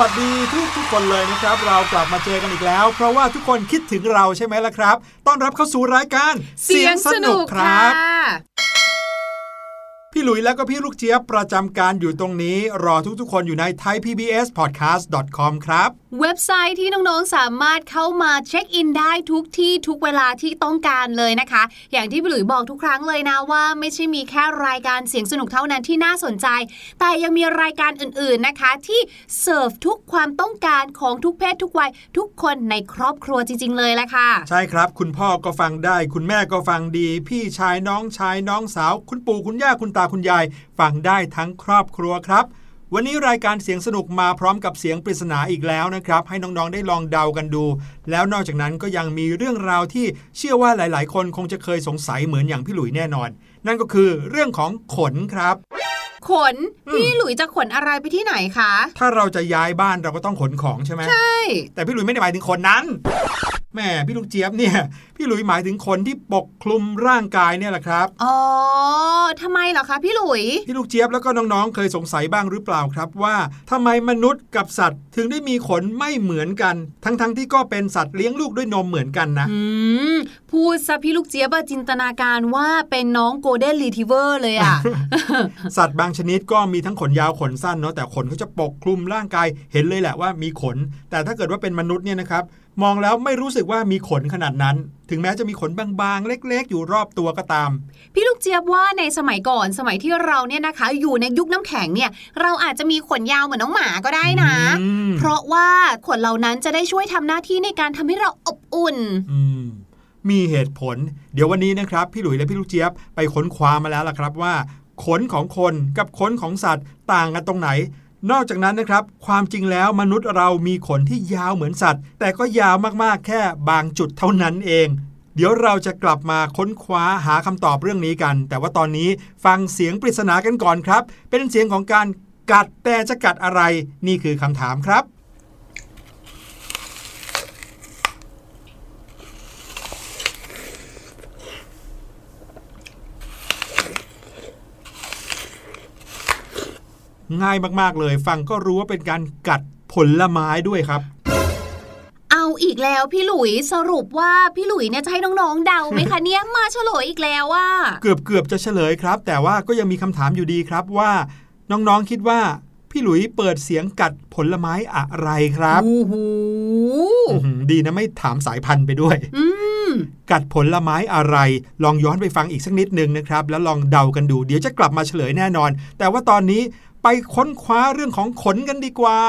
วัสดีทุกทุกคนเลยนะครับ เรากลับมาเจอกันอีกแล้ว เพราะว่าทุกคนคิดถึงเราใช่ไหมล่ะครับต้อนรับเข้าสู่รายการครับพี่หลุยแล้วก็พี่ลูกเจี๊ยบประจำการอยู่ตรงนี้ รอทุกๆคนอยู่ใน thaipbspodcast.com ครับ เว็บไซต์ที่น้องๆสามารถเข้ามาเช็คอินได้ทุกที่ทุกเวลาที่ต้องการเลยนะคะ อย่างที่พี่หลุยบอกทุกครั้งเลยนะว่า ไม่ใช่มีแค่รายการเสียงสนุกเท่านั้นที่น่าสนใจ แต่ยังมีรายการอื่นๆนะคะ ที่เสิร์ฟทุกความต้องการของทุกเพศทุกวัยทุกคนในครอบครัวจริง ๆ เลยแหละค่ะ ใช่ครับ คุณพ่อก็ฟังได้ คุณแม่ก็ฟังดี พี่ชายน้องชายน้องสาว คุณปู่คุณย่าคุณตาคุณยาย ฟังได้ทั้งครอบครัวครับ วันนี้รายการเสียงสนุกมาพร้อมกับเสียงปริศนาอีกแล้วนะครับ ให้น้องๆได้ลองเดากันดู แล้วนอกจากนั้นก็ยังมีเรื่องราวที่เชื่อว่าหลายๆ คนคงจะเคยสงสัยเหมือนอย่างพี่หลุยแน่นอน นั่นก็คือเรื่องของขนครับ ขนพี่หลุยจะขนอะไรไปที่ไหนคะ ถ้าเราจะย้ายบ้านเราก็ต้องขนของใช่ไหมใช่ แต่พี่หลุยไม่ได้หมายถึงคนนั้น แหม่พี่ลูกเจี๊ยบเนี่ย พี่หลุยหมายถึงคนที่ปกคลุมร่างกายเนี่ยแหละครับอ๋อทำไมเหรอคะพี่หลุยพี่ลูกเจี๊ยบแล้วก็น้องๆ เคยสงสัยบ้างหรือเปล่าครับว่าทำไมมนุษย์กับสัตว์ ถึงได้มีขนไม่เหมือนกัน ทั้งๆทที่ก็เป็นสัตว์เลี้ยงลูกด้วยนมเหมือนกันนะอืมพูดซะพี่ลูกเจี๊ยบอะจินตนาการว่าเป็นน้องโกลเด้นรีทิเวอร์เลยอะสัตว์บางชนิดก็มีทั้งขนยาวขนสั้นเนาะแต่ขนเขาจะปกคลุมร่างกายเห็นเลยแหละว่ามีขน แต่ถ้าเกิดว่าเป็นมนุษย์เนี่ยนะครับ มองแล้วไม่รู้สึกว่ามีขนขนาดนั้น ถึงแม้จะมีขนบางๆ เล็กๆ อยู่รอบตัวก็ตาม พี่ลูกเจี๊ยบว่าในสมัยก่อนสมัยที่เราเนี่ยนะคะ อยู่ในยุคน้ำแข็งเนี่ย เราอาจจะมีขนยาวเหมือนน้องหมาก็ได้นะอืมเพราะว่าขนเหล่านั้นจะได้ช่วยทำหน้าที่ในการทำให้เราอบอุ่นอืมมีเหตุผล เดี๋ยววันนี้นะครับ พี่หลุยและพี่ลูกเจี๊ยบไปค้นคว้ามาแล้วล่ะครับว่า ขนของคนกับขนของสัตว์ต่างกันตรงไหน นอกจากนั้นนะครับ ความจริงแล้วมนุษย์เรามีขนที่ยาวเหมือนสัตว์ แต่ก็ยาวมากๆแค่บางจุดเท่านั้นเอง เดี๋ยวเราจะกลับมาค้นคว้าหาคำตอบเรื่องนี้กัน แต่ว่าตอนนี้ฟังเสียงปริศนากันก่อนครับ เป็นเสียงของการกัดแต่จะกัดอะไร นี่คือคำถามครับ ง่ายมากๆเลย ฟังก็รู้ว่าเป็นการกัดผลไม้ด้วยครับเอาอีกแล้วพี่หลุยสรุปว่าพี่หลุยเนี่ยจะให้น้องๆเดาไหมคะเนี่ยมาเฉลยอีกแล้วว่าเกือบเกือบจะเฉลยครับ แต่ว่าก็ยังมีคำถามอยู่ดีครับว่า น้องๆคิดว่า พี่หลุยเปิดเสียงกัดผลไม้อะไรครับโอ้โหอื้อหือดีนะไม่ถามสายพันธุ์ไปด้วยอืมกัดผลไม้อะไร ลองย้อนไปฟังอีกสักนิดหนึ่งนะครับ แล้วลองเดากันดู เดี๋ยวจะกลับมาเฉลยแน่นอน แต่ว่าตอนนี้ ไปค้นคว้าเรื่องของขนกันดีกว่า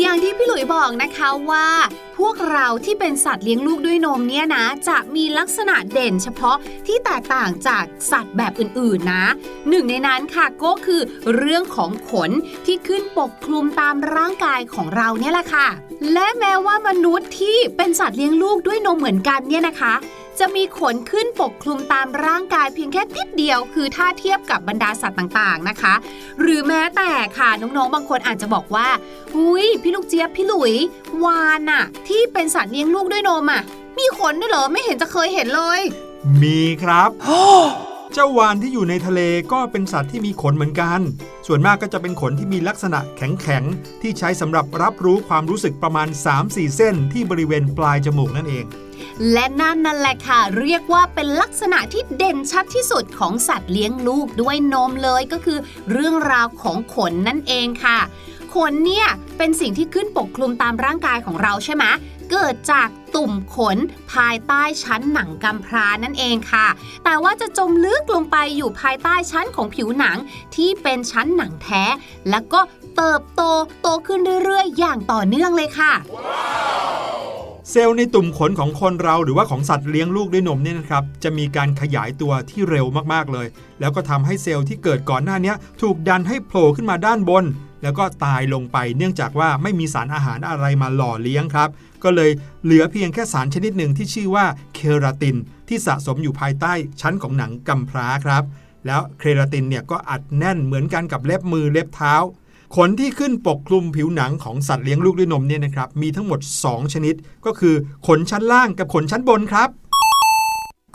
อย่างที่พี่หลุยบอกนะคะว่าพวกเราที่เป็นสัตว์เลี้ยงลูกด้วยนมเนี่ยนะ จะมีลักษณะเด่นเฉพาะที่แตกต่างจากสัตว์แบบอื่นๆนะหนึ่งในนั้นค่ะก็คือเรื่องของขนที่ขึ้นปกคลุมตามร่างกายของเราเนี่ยแหละค่ะ และแม้ว่ามนุษย์ที่เป็นสัตว์เลี้ยงลูกด้วยนมเหมือนกันเนี่ยนะคะ จะมีขนขึ้นปกคลุมตามร่างกายเพียงแค่นิดเดียวคือถ้าเทียบกับบรรดาสัตว์ต่างๆนะคะ หรือแม้แต่ค่ะน้องๆบางคนอาจจะบอกว่าอุ้ยพี่ลูกเจี๊ยบพี่หลุยวานอะที่เป็นสัตว์เลี้ยงลูกด้วยนมอะมีขนด้วยเหรอไม่เห็นจะเคยเห็นเลย มีครับ เจ้าวานที่อยู่ในทะเลก็เป็นสัตว์ที่มีขนเหมือนกัน ส่วนมากก็จะเป็นขนที่มีลักษณะแข็งๆ ที่ใช้สำหรับรับรู้ความรู้สึกประมาณ 3-4 เส้นที่บริเวณปลายจมูกนั่นเองและนั่นนั่นแหละค่ะ เรียกว่าเป็นลักษณะที่เด่นชัดที่สุดของสัตว์เลี้ยงลูกด้วยนมเลยก็คือ เรื่องราวของขนนั่นเองค่ะ ขนเนี่ยเป็นสิ่งที่ขึ้นปกคลุมตามร่างกายของเราใช่ไหมเกิดจาก ตุ่มขนภายใต้ชั้นหนังกำพร้านั่นเองค่ะ แต่ว่าจะจมลึกลงไปอยู่ภายใต้ชั้นของผิวหนังที่เป็นชั้นหนังแท้ แล้วก็เติบโตโตขึ้นเรื่อยๆ อย่างต่อเนื่องเลยค่ะเซลล์ในตุ่มขนของคนเราหรือว่าของสัตว์เลี้ยงลูกด้วยนมเนี่ยนะครับจะมีการขยายตัวที่เร็วมากๆเลย แล้วก็ทำให้เซลล์ที่เกิดก่อนหน้านี้ถูกดันให้โผล่ขึ้นมาด้านบน แล้วก็ตายลงไปเนื่องจากว่าไม่มีสารอาหารอะไรมาหล่อเลี้ยงครับ ก็เลยเหลือเพียงแค่สารชนิดหนึ่งที่ชื่อว่าเคราติน ที่สะสมอยู่ภายใต้ชั้นของหนังกำพร้าครับ แล้วเคราตินเนี่ยก็อัดแน่นเหมือนกันกับเล็บมือเล็บเท้า ขนที่ขึ้นปกคลุมผิวหนังของสัตว์เลี้ยงลูกด้วยนมเนี่ยนะครับมีทั้งหมด 2 ชนิด ก็คือขนชั้นล่างกับขนชั้นบนครับ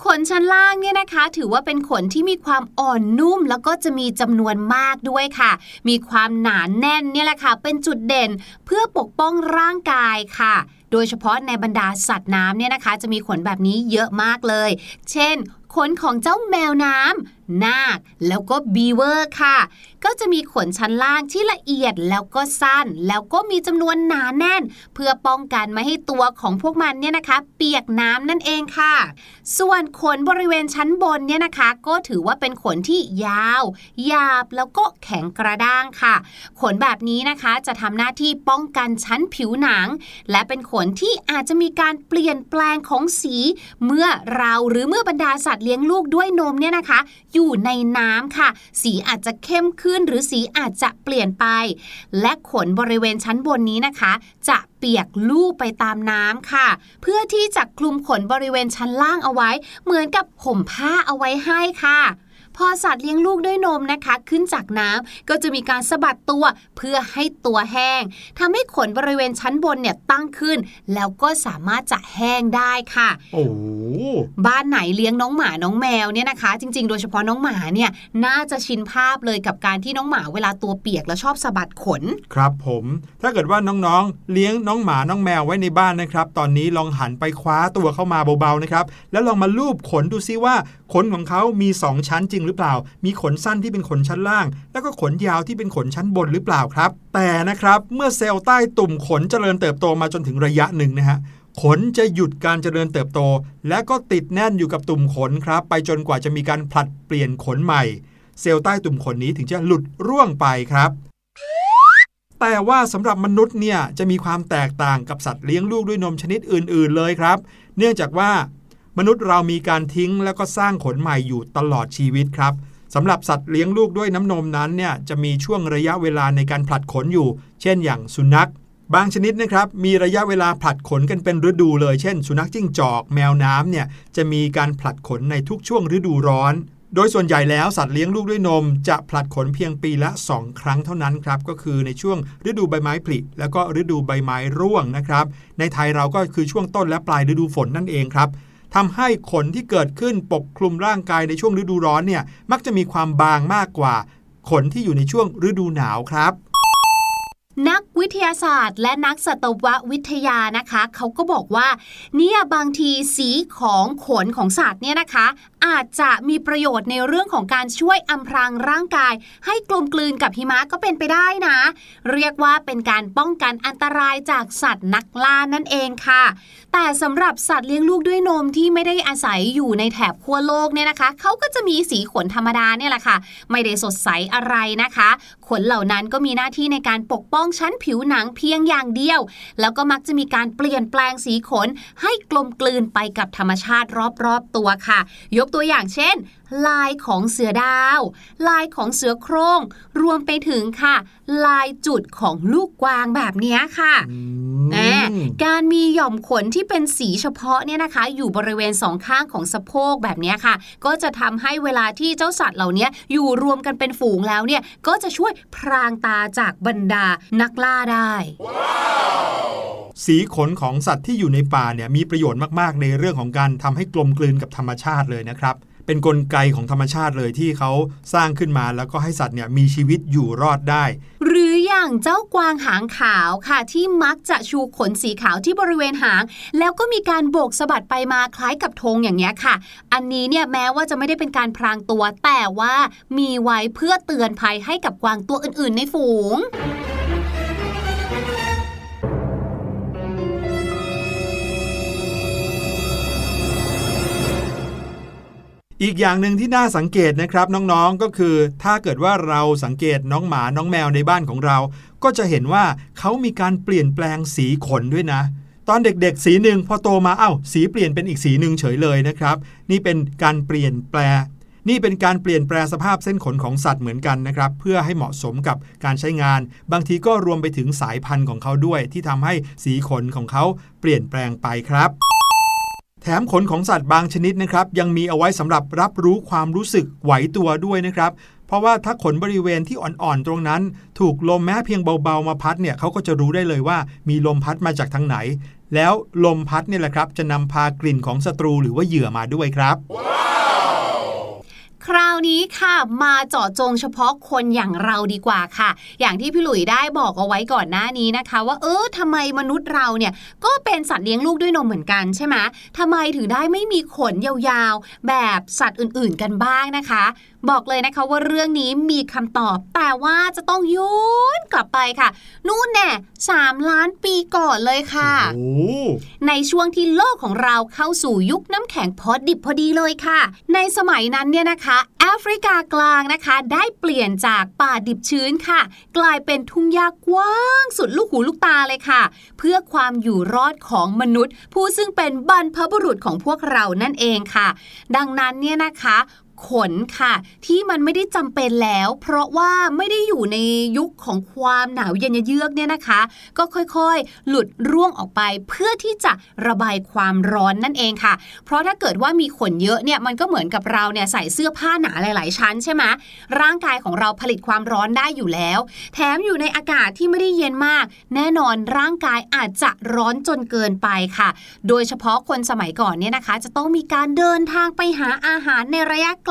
ขนชั้นล่างเนี่ยนะคะ ถือว่าเป็นขนที่มีความอ่อนนุ่ม แล้วก็จะมีจำนวนมากด้วยค่ะ มีความหนานแน่นเนี่ยแหละค่ะ เป็นจุดเด่นเพื่อปกป้องร่างกายค่ะโดยเฉพาะในบรรดาสัตว์น้ำเนี่ยนะคะ จะมีขนแบบนี้เยอะมากเลย เช่น ขนของเจ้าแมวน้ำนาค แล้วก็บีเวอร์ค่ะ ก็จะมีขนชั้นล่างที่ละเอียดแล้วก็สั้น แล้วก็มีจำนวนหนาแน่น เพื่อป้องกันไม่ให้ตัวของพวกมันเนี่ยนะคะ เปียกน้ำนั่นเองค่ะ ส่วนขนบริเวณชั้นบนเนี่ยนะคะ ก็ถือว่าเป็นขนที่ยาว หยาบแล้วก็แข็งกระด้างค่ะ ขนแบบนี้นะคะจะทำหน้าที่ป้องกันชั้นผิวหนัง และเป็นขนที่อาจจะมีการเปลี่ยนแปลงของสี เมื่อเราหรือเมื่อบรรดาสัตว์เลี้ยงลูกด้วยนมเนี่ยนะคะ อยู่ในน้ำค่ะ สีอาจจะเข้มขึ้นึ้นหรือสีอาจจะเปลี่ยนไป และขนบริเวณชั้นบนนี้นะคะ จะเปียกลูบไปตามน้ำค่ะ เพื่อที่จะคลุมขนบริเวณชั้นล่างเอาไว้ เหมือนกับห่มผ้าเอาไว้ให้ค่ะพอสัตว์เลี้ยงลูกด้วยนมนะคะ ขึ้นจากน้ำก็จะมีการสะบัดตัวเพื่อให้ตัวแห้งทำให้ขนบริเวณชั้นบนเนี่ยตั้งขึ้น แล้วก็สามารถจะแห้งได้ค่ะโอ้ บ้านไหนเลี้ยงน้องหมาน้องแมวเนี่ยนะคะ จริง ๆ โดยเฉพาะน้องหมาเนี่ยน่าจะชินภาพเลยกับการที่น้องหมาเวลาตัวเปียกแล้วชอบสะบัดขน ครับผม ถ้าเกิดว่าน้องๆ เลี้ยงน้องหมาน้องแมวไว้ในบ้านนะครับ ตอนนี้ลองหันไปคว้าตัวเข้ามาเบาๆนะครับ แล้วลองมาลูบขนดูซิว่าขนของเขามี 2 ชั้นจริงหรือเปล่า มีขนสั้นที่เป็นขนชั้นล่าง แล้วก็ขนยาวที่เป็นขนชั้นบนหรือเปล่าครับ แต่นะครับ เมื่อเซลล์ใต้ตุ่มขนเจริญเติบโตมาจนถึงระยะหนึ่งนะฮะ ขนจะหยุดการเจริญเติบโต และก็ติดแน่นอยู่กับตุ่มขนครับ ไปจนกว่าจะมีการผลัดเปลี่ยนขนใหม่ เซลล์ใต้ตุ่มขนนี้ถึงจะหลุดร่วงไปครับ แต่ว่าสำหรับมนุษย์เนี่ยจะมีความแตกต่างกับสัตว์เลี้ยงลูกด้วยนมชนิดอื่น ๆ เลยครับ เนื่องจากว่ามนุษย์เรามีการทิ้งแล้วก็สร้างขนใหม่อยู่ตลอดชีวิตครับสำหรับสัตว์เลี้ยงลูกด้วยน้ำนมนั้นเนี่ยจะมีช่วงระยะเวลาในการผลัดขนอยู่ เช่นอย่างสุนัข บางชนิดนะครับมีระยะเวลาผลัดขนกันเป็นฤดูเลย เช่น สุนัขจิ้งจอก แมวน้ำเนี่ยจะมีการผลัดขนในทุกช่วงฤดูร้อน โดยส่วนใหญ่แล้วสัตว์เลี้ยงลูกด้วยนม จะผลัดขนเพียงปีละ 2 ครั้งเท่านั้นครับก็คือในช่วงฤดูใบไม้ผลิแล้วก็ฤดูใบไม้ร่วงนะครับ ในไทยเราก็คือช่วงต้นและปลายฤดูฝนนั่นเองครับทำให้ขนที่เกิดขึ้นปกคลุมร่างกายในช่วงฤดูร้อนเนี่ยมักจะมีความบางมากกว่า ขนที่อยู่ในช่วงฤดูหนาวครับ นักวิทยาศาสตร์ และนักสัตววิทยานะคะ เขาก็บอกว่า เนี่ยบางทีสีของขนของสัตว์เนี่ยนะคะ อาจจะมีประโยชน์ในเรื่องของการช่วยอำพรางร่างกาย ให้กลมกลืนกับหิมะก็เป็นไปได้นะ เรียกว่าเป็นการป้องกันอันตรายจากสัตว์นักล่านั่นเองค่ะ แต่สำหรับสัตว์เลี้ยงลูกด้วยนมที่ไม่ได้อาศัยอยู่ในแถบขั้วโลกเนี่ยนะคะ เขาก็จะมีสีขนธรรมดาเนี่ยแหละค่ะ ไม่ได้สดใสอะไรนะคะ ขนเหล่านั้นก็มีหน้าที่ในการปกป้องชั้นผิวหนังเพียงอย่างเดียว แล้วก็มักจะมีการเปลี่ยนแปลงสีขนให้กลมกลืนไปกับธรรมชาติรอบๆตัวค่ะ ยกตัวอย่างเช่น ลายของเสือดาว ลายของเสือโครง่งรวมไปถึงค่ะ ลายจุดของลูกกวางแบบนี้ค่ะแน่การมีหย่อมขนที่เป็นสีเฉพาะเนี่ยนะคะ อยู่บริเวณสองข้างของสะโพกแบบนี้ค่ะ ก็จะทำให้เวลาที่เจ้าสัตว์เหล่านี้อยู่รวมกันเป็นฝูงแล้วเนี่ยก็จะช่วยพรางตาจากบรรดานักล่าได้สีขนของสัตว์ที่อยู่ในป่าเนี่ยมีประโยชน์มากๆ ในเรื่องของการทำให้กลมกลืนกับธรรมชาติเลยนะครับ เป็นนกลไกของธรรมชาติเลยที่เขาสร้างขึ้นมาแล้วก็ให้สัตว์เนี่ยมีชีวิตอยู่รอดได้ หรืออย่างเจ้ากวางหางขาวค่ะ ที่มักจะชูขนสีขาวที่บริเวณหาง แล้วก็มีการโบกสะบัดไปมาคล้ายกับธงอย่างนี้ยค่ะ อันนี้เนี่ยแม้ว่าจะไม่ได้เป็นการพรางตัว แต่ว่ามีไว้เพื่อเตือนภัยให้กับกวางตัวอื่น ๆ ในฝูง อีกอย่างหนึ่งที่น่าสังเกตนะครับน้องๆก็คือ ถ้าเกิดว่าเราสังเกตน้องหมาน้องแมวในบ้านของเรา ก็จะเห็นว่าเขามีการเปลี่ยนแปลงสีขนด้วยนะ ตอนเด็กๆ สีหนึ่งพอโตมาเอ้า สีเปลี่ยนเป็นอีกสีหนึ่งเฉยเลยนะครับ นี่เป็นการเปลี่ยนแปลนี่เป็นการเปลี่ยนแปลสภาพเส้นขนของสัตว์เหมือนกันนะครับ เพื่อให้เหมาะสมกับการใช้งาน บางทีก็รวมไปถึงสายพันธุ์ของเขาด้วย ที่ทำให้สีขนของเขาเปลี่ยนแปลงไปครับ แถมขนของสัตว์บางชนิดนะครับ ยังมีเอาไว้สำหรับรับรู้ความรู้สึกไหวตัวด้วยนะครับ เพราะว่าถ้าขนบริเวณที่อ่อนๆตรงนั้น ถูกลมแม้เพียงเบาๆมาพัดเนี่ยเขาก็จะรู้ได้เลยว่ามีลมพัดมาจากทางไหน แล้วลมพัดเนี่ยแหละครับ จะนำพากลิ่นของศัตรูหรือว่าเหยื่อมาด้วยครับ คราวนี้ค่ะมาเจาะจงเฉพาะคนอย่างเราดีกว่าค่ะ อย่างที่พี่หลุยได้บอกเอาไว้ก่อนหน้านี้นะคะ ว่าเออทำไมมนุษย์เราเนี่ยก็เป็นสัตว์เลี้ยงลูกด้วยนมเหมือนกันใช่ไหมทำไมถึงได้ไม่มีขนยาวๆ แบบสัตว์อื่นๆกันบ้างนะคะ บอกเลยนะคะว่าเรื่องนี้มีคำตอบ แต่ว่าจะต้องย้อนกลับไปค่ะ นู่นแน่สามล้านปีก่อนเลยค่ะโอ้ในช่วงที่โลกของเราเข้าสู่ยุคน้ำแข็งพอดิบพอดีเลยค่ะ ในสมัยนั้นเนี่ยนะคะ แอฟริกากลางนะคะ ได้เปลี่ยนจากป่าดิบชื้นค่ะ กลายเป็นทุ่งหญ้ากว้างสุดลูกหูลูกตาเลยค่ะ เพื่อความอยู่รอดของมนุษย์ ผู้ซึ่งเป็นบรรพบุรุษของพวกเรานั่นเองค่ะ ดังนั้นเนี่ยนะคะ ขนค่ะ ที่มันไม่ได้จำเป็นแล้ว เพราะว่าไม่ได้อยู่ในยุคของความหนาวเย็นเยือกเนี่ยนะคะ ก็ค่อยๆ หลุดร่วงออกไปเพื่อที่จะระบายความร้อนนั่นเองค่ะ เพราะถ้าเกิดว่ามีขนเยอะเนี่ยมันก็เหมือนกับเราเนี่ยใส่เสื้อผ้าหนาหลาย ๆ ชั้นใช่ไหมร่างกายของเราผลิตความร้อนได้อยู่แล้ว แถมอยู่ในอากาศที่ไม่ได้เย็นมาก แน่นอนร่างกายอาจจะร้อนจนเกินไปค่ะ โดยเฉพาะคนสมัยก่อนเนี่ยนะคะ จะต้องมีการเดินทางไปหาอาหารในระยะไกล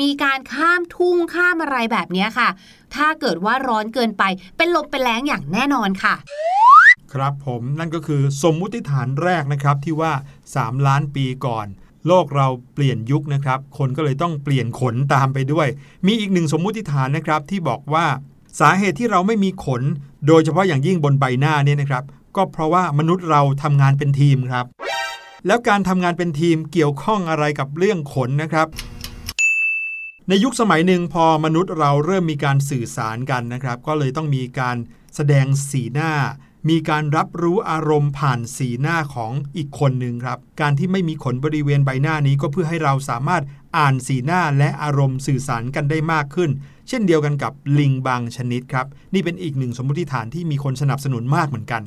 มีการข้ามทุ่งข้ามอะไรแบบนี้ค่ะ ถ้าเกิดว่าร้อนเกินไป เป็นลมเป็นแล้งอย่างแน่นอนค่ะ ครับผมนั่นก็คือสมมุติฐานแรกนะครับที่ว่า 3 ล้านปีก่อน โลกเราเปลี่ยนยุคนะครับ คนก็เลยต้องเปลี่ยนขนตามไปด้วย มีอีกหนึ่งสมมุติฐานนะครับที่บอกว่าสาเหตุที่เราไม่มีขน โดยเฉพาะอย่างยิ่งบนใบหน้าเนี่ยนะครับ ก็เพราะว่ามนุษย์เราทำงานเป็นทีมครับ แล้วการทำงานเป็นทีมเกี่ยวข้องอะไรกับเรื่องขนนะครับ ในยุคสมัยหนึ่งพอมนุษย์เราเริ่มมีการสื่อสารกันนะครับ ก็เลยต้องมีการแสดงสีหน้า มีการรับรู้อารมณ์ผ่านสีหน้าของอีกคนหนึ่งครับ การที่ไม่มีขนบริเวณใบหน้านี้ก็เพื่อให้เราสามารถอ่านสีหน้าและอารมณ์สื่อสารกันได้มากขึ้น เช่นเดียวกันกับลิงบางชนิดครับ นี่เป็นอีกหนึ่งสมมติฐานที่มีคนสนับสนุนมากเหมือนกัน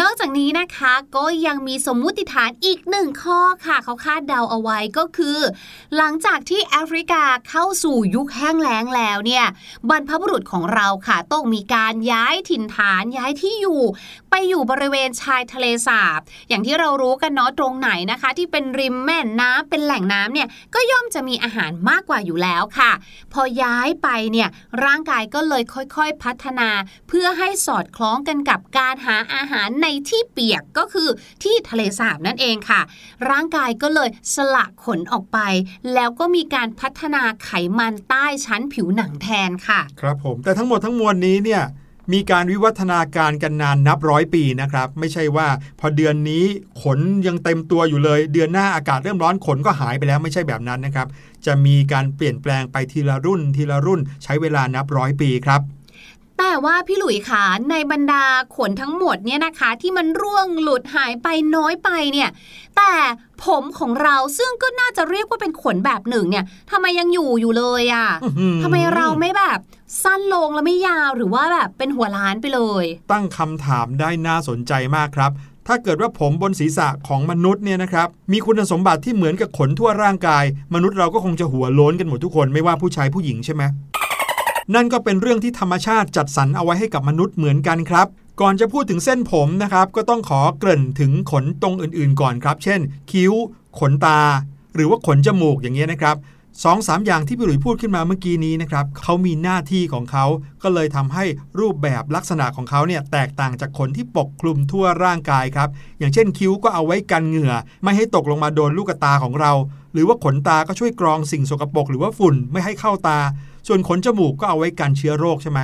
นอกจากนี้นะคะก็ยังมีสมมุติฐานอีกหนึ่งข้อค่ะ เขาคาดเดาเอาไว้ก็คือ หลังจากที่แอฟริกาเข้าสู่ยุคแห้งแล้งแล้วเนี่ยบรรพบุรุษของเราค่ะต้องมีการย้ายถิ่นฐานย้ายที่อยู่ ไปอยู่บริเวณชายทะเลสาบ อย่างที่เรารู้กันเนาะตรงไหนนะคะ ที่เป็นริมแม่น้ำเป็นแหล่งน้ำเนี่ยก็ย่อมจะมีอาหารมากกว่าอยู่แล้วค่ะ พอย้ายไปเนี่ยร่างกายก็เลยค่อยๆพัฒนา เพื่อให้สอดคล้องกันกับการหาอาหารในที่เปียกก็คือที่ทะเลสาบนั่นเองค่ะ ร่างกายก็เลยสละขนออกไป แล้วก็มีการพัฒนาไขมันใต้ชั้นผิวหนังแทนค่ะ ครับผมแต่ทั้งหมดทั้งมวลนี้เนี่ยมีการวิวัฒนาการกันนานนับร้อยปีนะครับ ไม่ใช่ว่าพอเดือนนี้ขนยังเต็มตัวอยู่เลย เดือนหน้าอากาศเริ่มร้อนขนก็หายไปแล้วไม่ใช่แบบนั้นนะครับ จะมีการเปลี่ยนแปลงไปทีละรุ่นทีละรุ่นใช้เวลานับร้อยปีครับ แต่ว่าพี่หลุยคะในบรรดาขนทั้งหมดเนี่ยนะคะ ที่มันร่วงหลุดหายไปน้อยไปเนี่ย แต่ผมของเราซึ่งก็น่าจะเรียกว่าเป็นขนแบบหนึ่งเนี่ยทำไมยังอยู่อยู่เลยอะ่ะอื้อหือทำไมเราไม่แบบสั้นลงแล้วไม่ยาวหรือว่าแบบเป็นหัวล้านไปเลย ตั้งคำถามได้น่าสนใจมากครับ ถ้าเกิดว่าผมบนศีรษะของมนุษย์เนี่ยนะครับ มีคุณสมบัติที่เหมือนกับขนทั่วร่างกาย มนุษย์เราก็คงจะหัวโล้นกันหมดทุกคนไม่ว่าผู้ชายผู้หญิงใช่ไหม นั่นก็เป็นเรื่องที่ธรรมชาติจัดสรรเอาไว้ให้กับมนุษย์เหมือนกันครับ ก่อนจะพูดถึงเส้นผมนะครับ ก็ต้องขอเกริ่นถึงขนตรงอื่นๆ ก่อนครับ เช่น คิ้ว ขนตา หรือว่าขนจมูกอย่างเงี้ยนะครับสองสามอย่างที่พี่หลุยพูดขึ้นมาเมื่อกี้นี้นะครับเขามีหน้าที่ของเขาก็เลยทำให้รูปแบบลักษณะของเขาเนี่ยแตกต่างจากขนที่ปกคลุมทั่วร่างกายครับ อย่างเช่นคิ้วก็เอาไว้กันเหงื่อ ไม่ให้ตกลงมาโดนลูกตาของเรา หรือว่าขนตาก็ช่วยกรองสิ่งสกปรกหรือว่าฝุ่นไม่ให้เข้าตา ส่วนขนจมูกก็เอาไว้กันเชื้อโรคใช่ไหม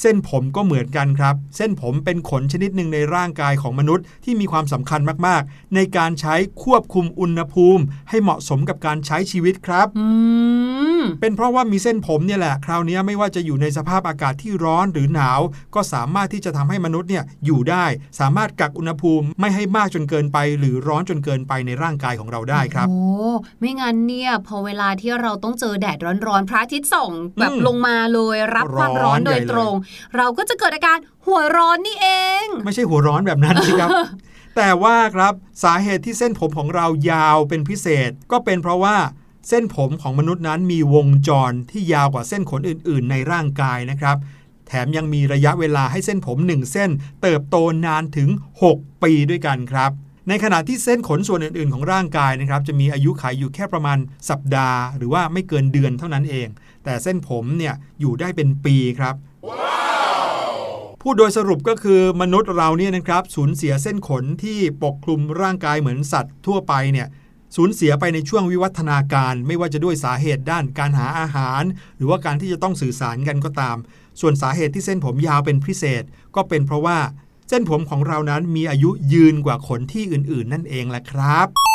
เส้นผมก็เหมือนกันครับ เส้นผมเป็นขนชนิดหนึ่งในร่างกายของมนุษย์ที่มีความสำคัญมากๆ ในการใช้ควบคุมอุณหภูมิ ให้เหมาะสมกับการใช้ชีวิตครับอืมเป็นเพราะว่ามีเส้นผมเนี่ยแหละ คราวนี้ไม่ว่าจะอยู่ในสภาพอากาศที่ร้อนหรือหนาว ก็สามารถที่จะทำให้มนุษย์เนี่ยอยู่ได้ สามารถกักอุณหภูมิไม่ให้มากจนเกินไป หรือร้อนจนเกินไปในร่างกายของเราได้ครับโอ้ไม่งั้นเนี่ยพอเวลาที่เราต้องเจอแดดร้อนๆพระอาทิตย์ส่องแบบอืมลงมาเลยรับความร้ร้ออนนโดยใหญ่เลยตรงเราก็จะเกิดอาการหัวร้อนนี่เอง ไม่ใช่หัวร้อนแบบนั้นสิครับ แต่ว่าครับสาเหตุที่เส้นผมของเรายาวเป็นพิเศษ ก็เป็นเพราะว่าเส้นผมของมนุษย์นั้นมีวงจรที่ยาวกว่าเส้นขนอื่น ๆ ในร่างกายนะครับ แถมยังมีระยะเวลาให้เส้นผม 1 เส้น เติบโตนานถึง 6 ปีด้วยกันครับในขณะที่เส้นขนส่วนอื่น ๆ ของร่างกายนะครับจะมีอายุขัยอยู่แค่ประมาณสัปดาห์ หรือว่าไม่เกินเดือนเท่านั้นเอง แต่เส้นผมเนี่ยอยู่ได้เป็นปีครับ พูดโดยสรุปก็คือมนุษย์เราเนี่ยนะครับสูญเสียเส้นขนที่ปกคลุมร่างกายเหมือนสัตว์ทั่วไปเนี่ยสูญเสียไปในช่วงวิวัฒนาการ ไม่ว่าจะด้วยสาเหตุด้านการหาอาหาร หรือว่าการที่จะต้องสื่อสารกันก็ตาม ส่วนสาเหตุที่เส้นผมยาวเป็นพิเศษ ก็เป็นเพราะว่า เส้นผมของเรานั้นมีอายุยืนกว่าขนที่อื่น ๆ นั่นเองแหละครับ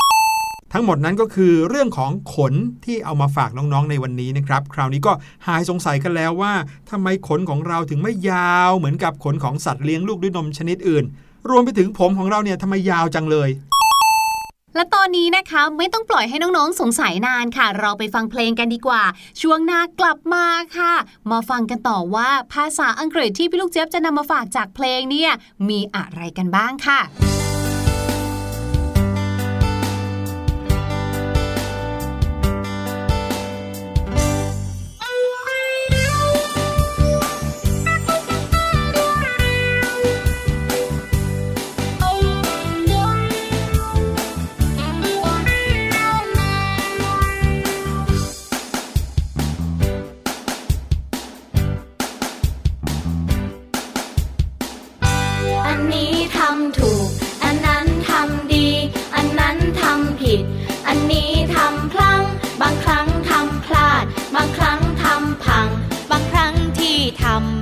ทั้งหมดนั้นก็คือเรื่องของขนที่เอามาฝากน้องๆในวันนี้นะครับ คราวนี้ก็หายสงสัยกันแล้วว่าทำไมขนของเราถึงไม่ยาวเหมือนกับขนของสัตว์เลี้ยงลูกด้วยนมชนิดอื่น รวมไปถึงผมของเราเนี่ยทำไมยาวจังเลยและตอนนี้นะคะไม่ต้องปล่อยให้น้องๆ สงสัยนานค่ะ เราไปฟังเพลงกันดีกว่า ช่วงหน้ากลับมาค่ะ มาฟังกันต่อว่าภาษาอังกฤษที่พี่ลูกเจี๊ยบจะนำมาฝากจากเพลงเนี่ยมีอะไรกันบ้างค่ะ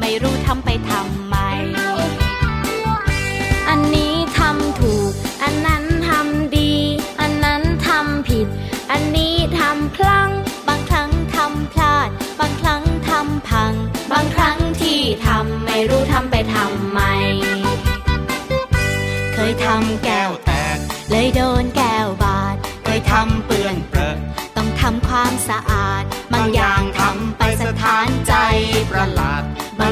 ไม่รู้ทำไปทำไม อันนี้ทำถูก อันนั้นทำดี อันนั้นทำผิด อันนี้ทำพลังบางครั้งทำพลาด บางครั้งทำพัง บางครั้งที่ทำไม่รู้ทำไปทำไม เคยทำแก้วแตก เลยโดนแก้วบาด เคยทำเปื้อนเปรอต้องทำความสะอาด บางอย่างทำไปสถานใจประหลาด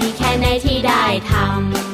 ดีแค่ไหนที่ได้ทำ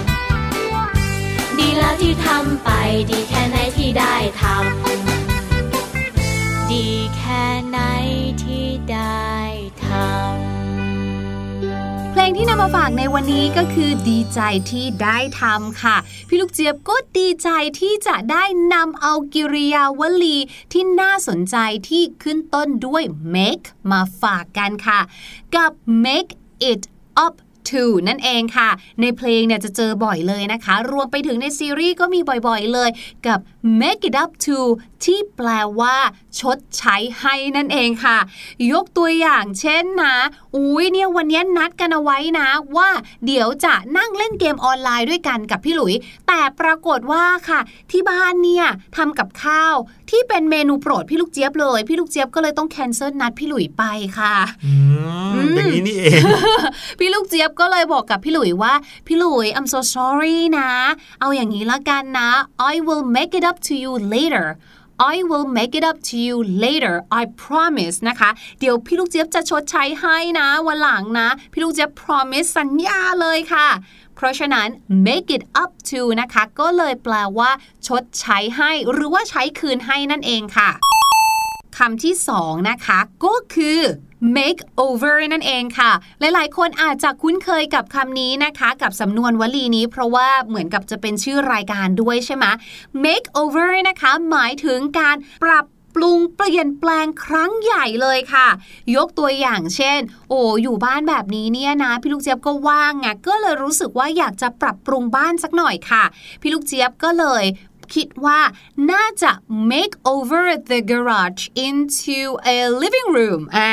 ดีแล้วที่ทำไป ดีแค่ไหนที่ได้ทำดีแค่ไหนที่ได้ทำเพลงที่นำมาฝากในวันนี้ก็คือดีใจที่ได้ทำค่ะ พี่ลูกเจี๊ยบก็ดีใจที่จะได้นำเอากิริยาวลีที่น่าสนใจที่ขึ้นต้นด้วย make มาฝากกันค่ะ กับ make it up to นั่นเองค่ะ ในเพลงเนี่ยจะเจอบ่อยเลยนะคะ รวมไปถึงในซีรีส์ก็มีบ่อยๆเลยกับ make it up to ที่แปลว่า ชดใช้ให้นั่นเองค่ะ ยกตัวอย่างเช่นนะ อุ้ยเนี่ยวันนี้นัดกันเอาไว้นะ ว่าเดี๋ยวจะนั่งเล่นเกมออนไลน์ด้วยกันกับพี่หลุย แต่ปรากฏว่าค่ะ ที่บ้านเนี่ยทำกับข้าวที่เป็นเมนูโปรดพี่ลูกเจี๊ยบเลย พี่ลูกเจี๊ยบก็เลยต้องแคนเซิลนัดพี่หลุยไปค่ะอืมอย่างนี้นี่เอง พี่ลูกเจี๊ยบก็เลยบอกกับพี่หลุยว่า พี่หลุย I'm so sorry นะ เอาอย่างนี้ละกันนะ I will make it up to you later I will make it up to you later I promise นะคะ เดี๋ยวพี่ลูกเจี๊ยบจะชดใช้ให้นะ วันหลังนะ พี่ลูกเจี๊ยบ promise สัญญาเลยค่ะ เพราะฉะนั้น make it up to นะคะ ก็เลยแปลว่า ชดใช้ให้ หรือว่าใช้คืนให้นั่นเองค่ะคำที่สองนะคะ ก็คือ make over นั่นเองค่ะ หลายๆ คนอาจจะคุ้นเคยกับคำนี้นะคะ กับสำนวนวลีนี้ เพราะว่าเหมือนกับจะเป็นชื่อรายการด้วยใช่ไหม make over นะคะ หมายถึงการปรับปรุงเปลี่ยนแปลงครั้งใหญ่เลยค่ะ ยกตัวอย่างเช่น โอ้อยู่บ้านแบบนี้เนี่ยนะ พี่ลูกเจี๊ยบก็ว่างไงก็เลยรู้สึกว่าอยากจะปรับปรุงบ้านสักหน่อยค่ะ พี่ลูกเจี๊ยบก็เลย คิดว่าน่าจะ make over the garage into a living room อ่า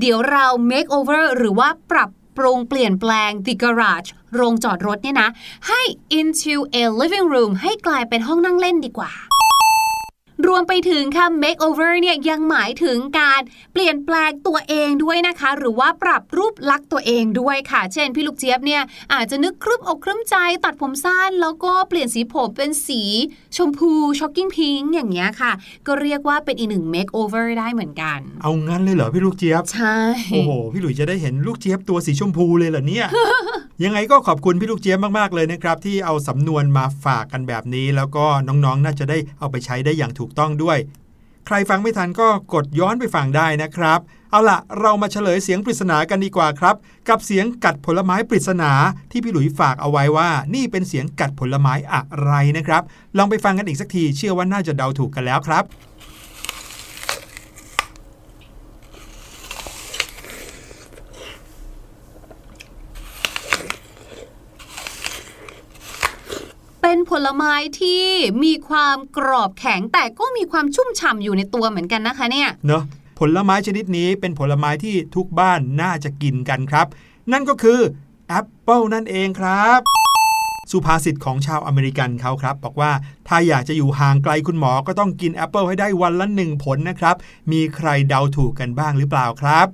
เดี๋ยวเรา make over หรือว่าปรับปรุงเปลี่ยนแปลง the garage โรงจอดรถเนี่ยนะ ให้ into a living room ให้กลายเป็นห้องนั่งเล่นดีกว่า รวมไปถึงค่ะ makeover เนี่ยยังหมายถึงการเปลี่ยนแปลงตัวเองด้วยนะคะ หรือว่าปรับรูปลักษณ์ตัวเองด้วยค่ะ เช่น พี่ลูกเจี๊ยบเนี่ยอาจจะนึกครึ้มอกครึ้มใจตัดผมสั้น แล้วก็เปลี่ยนสีผมเป็นสีชมพูช็อกกิ้งพิงอย่างเงี้ยค่ะ ก็เรียกว่าเป็นอีกหนึ่ง makeover ได้เหมือนกัน เอางั้นเลยเหรอพี่ลูกเจี๊ยบ ใช่ โอ้โห พี่หลุยจะได้เห็นลูกเจี๊ยบตัวสีชมพูเลยเหรอเนี่ยยังไงก็ขอบคุณพี่ลูกเจี๊ยบมากๆเลยนะครับที่เอาสำนวนมาฝากกันแบบนี้ แล้วก็น้องๆ น่าจะได้เอาไปใช้ได้อย่างถูกต้องด้วย ใครฟังไม่ทันก็กดย้อนไปฟังได้นะครับ เอาล่ะเรามาเฉลยเสียงปริศนากันดีกว่าครับ กับเสียงกัดผลไม้ปริศนาที่พี่หลุยฝากเอาไว้ว่า นี่เป็นเสียงกัดผลไม้อะไรนะครับ ลองไปฟังกันอีกสักทีเชื่อว่าน่าจะเดาถูกกันแล้วครับ เป็นผลไม้ที่มีความกรอบแข็งแต่ก็มีความชุ่มฉ่ำอยู่ในตัวเหมือนกันนะคะเนี่ยเนอะผลไม้ชนิดนี้เป็นผลไม้ที่ทุกบ้านน่าจะกินกันครับ นั่นก็คือแอปเปิลนั่นเองครับสุภาษิตของชาวอเมริกันเขาครับ บอกว่าถ้าอยากจะอยู่ห่างไกลคุณหมอก็ต้องกินแอปเปิลให้ได้วันละหนึ่งผลนะครับ มีใครเดาถูกกันบ้างหรือเปล่าครับ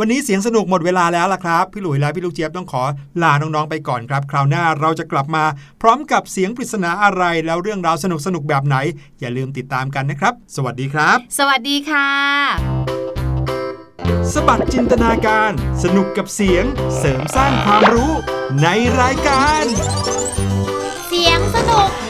วันนี้เสียงสนุกหมดเวลาแล้วล่ะครับ พี่หลุยและพี่ลูกเจี๊ยบต้องขอลาน้องๆไปก่อนครับ คราวหน้าเราจะกลับมาพร้อมกับเสียงปริศนาอะไรแล้วเรื่องราวสนุกๆแบบไหน อย่าลืมติดตามกันนะครับ สวัสดีครับ สวัสดีค่ะสบัดจินตนาการ สนุกกับเสียงเสริมสร้างความรู้ในรายการ เสียงสนุก